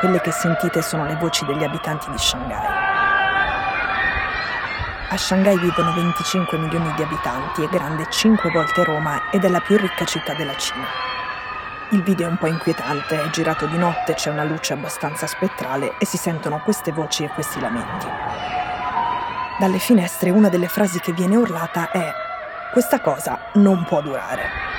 quelle che sentite sono le voci degli abitanti di Shanghai. A Shanghai vivono 25 milioni di abitanti, è grande 5 volte Roma ed è la più ricca città della Cina. Il video è un po' inquietante, è girato di notte, c'è una luce abbastanza spettrale e si sentono queste voci e questi lamenti. Dalle finestre una delle frasi che viene urlata è questa cosa non può durare.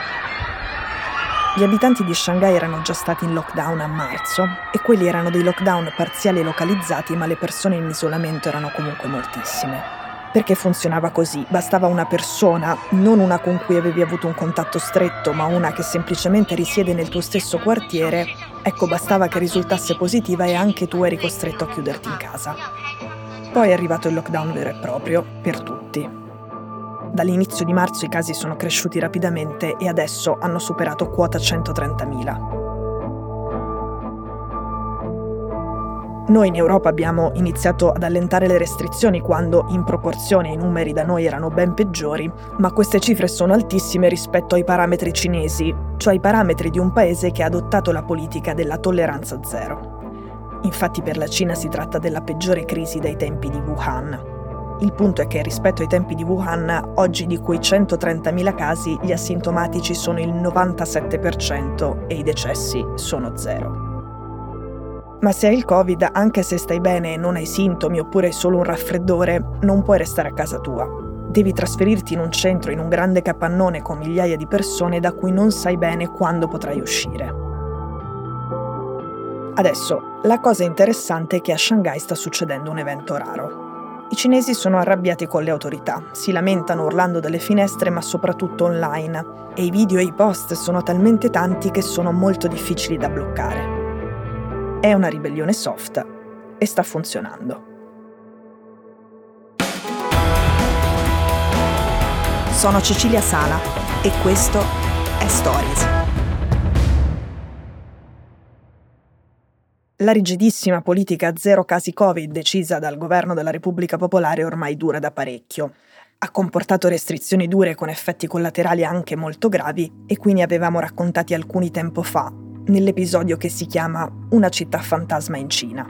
Gli abitanti di Shanghai erano già stati in lockdown a marzo e quelli erano dei lockdown parziali e localizzati, ma le persone in isolamento erano comunque moltissime. Perché funzionava così? Bastava una persona, non una con cui avevi avuto un contatto stretto, ma una che semplicemente risiede nel tuo stesso quartiere, ecco bastava che risultasse positiva e anche tu eri costretto a chiuderti in casa. Poi è arrivato il lockdown vero e proprio, per tutti. Dall'inizio di marzo i casi sono cresciuti rapidamente e adesso hanno superato quota 130.000. Noi in Europa abbiamo iniziato ad allentare le restrizioni quando in proporzione i numeri da noi erano ben peggiori, ma queste cifre sono altissime rispetto ai parametri cinesi, cioè i parametri di un paese che ha adottato la politica della tolleranza zero. Infatti per la Cina si tratta della peggiore crisi dai tempi di Wuhan. Il punto è che rispetto ai tempi di Wuhan, oggi di quei 130.000 casi, gli asintomatici sono il 97% e i decessi sono zero. Ma se hai il Covid, anche se stai bene e non hai sintomi oppure hai solo un raffreddore, non puoi restare a casa tua. Devi trasferirti in un centro, in un grande capannone con migliaia di persone da cui non sai bene quando potrai uscire. Adesso, la cosa interessante è che a Shanghai sta succedendo un evento raro. I cinesi sono arrabbiati con le autorità, si lamentano urlando dalle finestre ma soprattutto online e i video e i post sono talmente tanti che sono molto difficili da bloccare. È una ribellione soft e sta funzionando. Sono Cecilia Sala e questo è Stories. La rigidissima politica zero casi Covid decisa dal governo della Repubblica Popolare ormai dura da parecchio. Ha comportato restrizioni dure con effetti collaterali anche molto gravi e qui ne avevamo raccontati alcuni tempo fa, nell'episodio che si chiama Una città fantasma in Cina.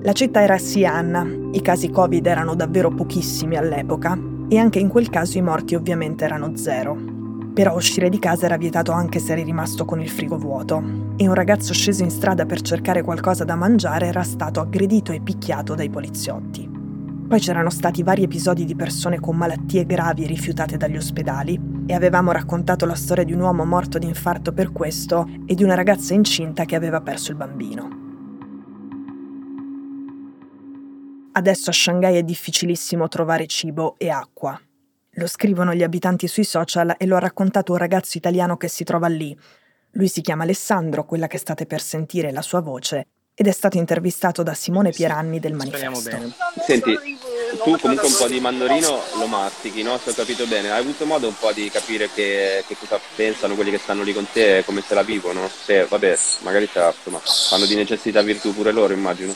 La città era Xi'an, i casi Covid erano davvero pochissimi all'epoca e anche in quel caso i morti ovviamente erano zero. Però uscire di casa era vietato anche se eri rimasto con il frigo vuoto e un ragazzo sceso in strada per cercare qualcosa da mangiare era stato aggredito e picchiato dai poliziotti. Poi c'erano stati vari episodi di persone con malattie gravi rifiutate dagli ospedali e avevamo raccontato la storia di un uomo morto di infarto per questo e di una ragazza incinta che aveva perso il bambino. Adesso a Shanghai è difficilissimo trovare cibo e acqua. Lo scrivono gli abitanti sui social e lo ha raccontato un ragazzo italiano che si trova lì. Lui si chiama Alessandro, quella che state per sentire la sua voce, ed è stato intervistato da Simone Pieranni del Manifesto. Senti, tu comunque un po' di mandorino lo mastichi, no? Se ho capito bene, hai avuto modo un po' di capire che, che cosa pensano quelli che stanno lì con te e come se la vivono? Se, vabbè, magari insomma, fanno di necessità virtù pure loro, immagino.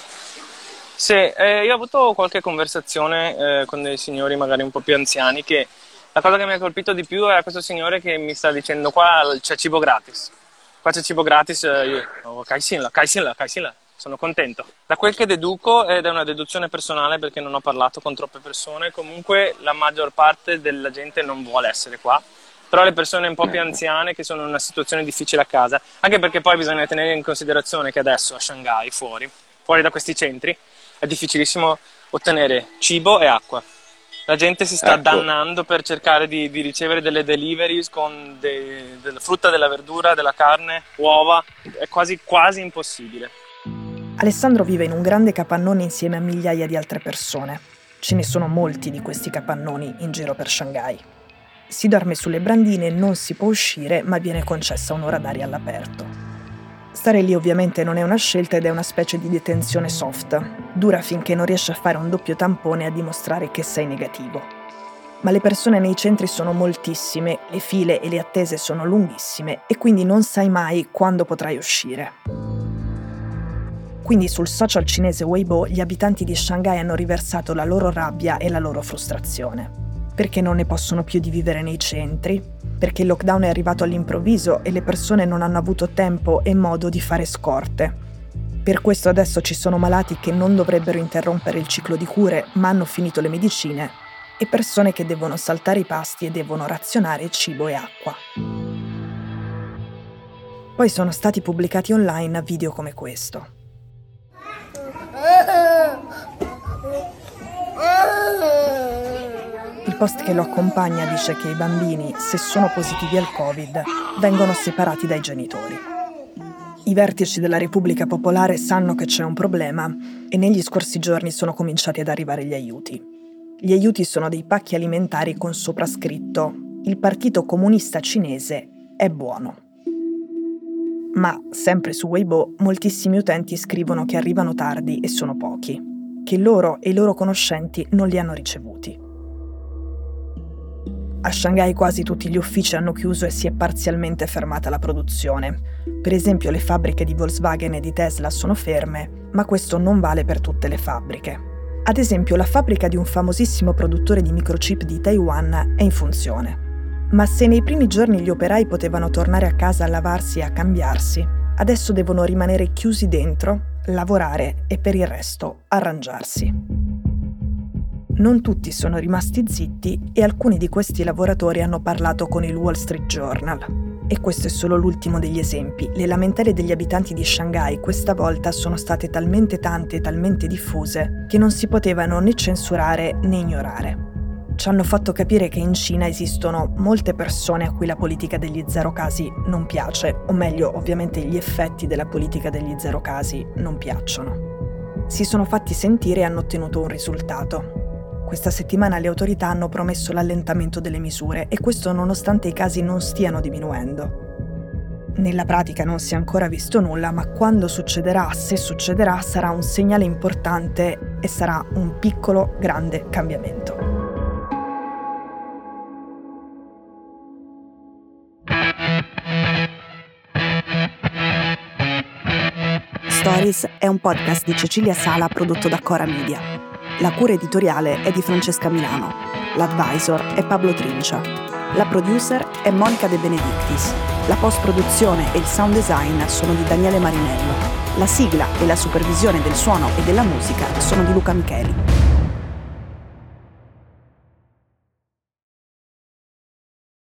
Sì, eh, io ho avuto qualche conversazione eh, con dei signori magari un po' più anziani che la cosa che mi ha colpito di più è questo signore che mi sta dicendo qua c'è cibo gratis. Qua c'è cibo gratis, eh, io oh, Kaisinla, Kaisinla, Kaisinla, sono contento. Da quel che deduco, ed è una deduzione personale perché non ho parlato con troppe persone, comunque la maggior parte della gente non vuole essere qua però le persone un po' più anziane che sono in una situazione difficile a casa, anche perché poi bisogna tenere in considerazione che adesso a Shanghai, fuori, fuori da questi centri, è difficilissimo ottenere cibo e acqua. La gente si sta ecco. dannando per cercare di, di, ricevere delle deliveries con de, della frutta, della verdura, della carne, uova, è quasi, quasi impossibile. Alessandro vive in un grande capannone insieme a migliaia di altre persone. Ce ne sono molti di questi capannoni in giro per Shanghai. Si dorme sulle brandine, non si può uscire, ma viene concessa un'ora d'aria all'aperto. Stare lì ovviamente non è una scelta ed è una specie di detenzione soft. Dura finché non riesci a fare un doppio tampone a dimostrare che sei negativo. Ma le persone nei centri sono moltissime, le file e le attese sono lunghissime e quindi non sai mai quando potrai uscire. Quindi sul social cinese Weibo gli abitanti di Shanghai hanno riversato la loro rabbia e la loro frustrazione perché non ne possono più di vivere nei centri, perché il lockdown è arrivato all'improvviso e le persone non hanno avuto tempo e modo di fare scorte, Per questo adesso ci sono malati che non dovrebbero interrompere il ciclo di cure ma hanno finito le medicine e persone che devono saltare i pasti e devono razionare cibo e acqua. Poi sono stati pubblicati online video come questo. Post che lo accompagna dice che i bambini, se sono positivi al Covid, vengono separati dai genitori. I vertici della Repubblica Popolare sanno che c'è un problema e negli scorsi giorni sono cominciati ad arrivare gli aiuti. Gli aiuti sono dei pacchi alimentari con sopra scritto Il Partito Comunista Cinese è buono. Ma, sempre su Weibo, moltissimi utenti scrivono che arrivano tardi e sono pochi, che loro e i loro conoscenti non li hanno ricevuti. A Shanghai quasi tutti gli uffici hanno chiuso e si è parzialmente fermata la produzione. Per esempio le fabbriche di Volkswagen e di Tesla sono ferme, ma questo non vale per tutte le fabbriche. Ad esempio la fabbrica di un famosissimo produttore di microchip di Taiwan è in funzione. Ma se nei primi giorni gli operai potevano tornare a casa a lavarsi e a cambiarsi, adesso devono rimanere chiusi dentro, lavorare e per il resto arrangiarsi non tutti sono rimasti zitti e alcuni di questi lavoratori hanno parlato con il Wall Street Journal. E questo è solo l'ultimo degli esempi. Le lamentele degli abitanti di Shanghai questa volta sono state talmente tante e talmente diffuse che non si potevano né censurare né ignorare. Ci hanno fatto capire che in Cina esistono molte persone a cui la politica degli zero casi non piace, o meglio, ovviamente gli effetti della politica degli zero casi non piacciono. Si sono fatti sentire e hanno ottenuto un risultato. Questa settimana le autorità hanno promesso l'allentamento delle misure e questo nonostante i casi non stiano diminuendo. Nella pratica non si è ancora visto nulla, ma quando succederà, se succederà, sarà un segnale importante e sarà un piccolo, grande cambiamento. Stories è un podcast di Cecilia Sala prodotto da Cora Media. La cura editoriale è di Francesca Milano. L'advisor è Pablo Trincia. La producer è Monica De Benedictis. La post-produzione e il sound design sono di Daniele Marinello. La sigla e la supervisione del suono e della musica sono di Luca Micheli.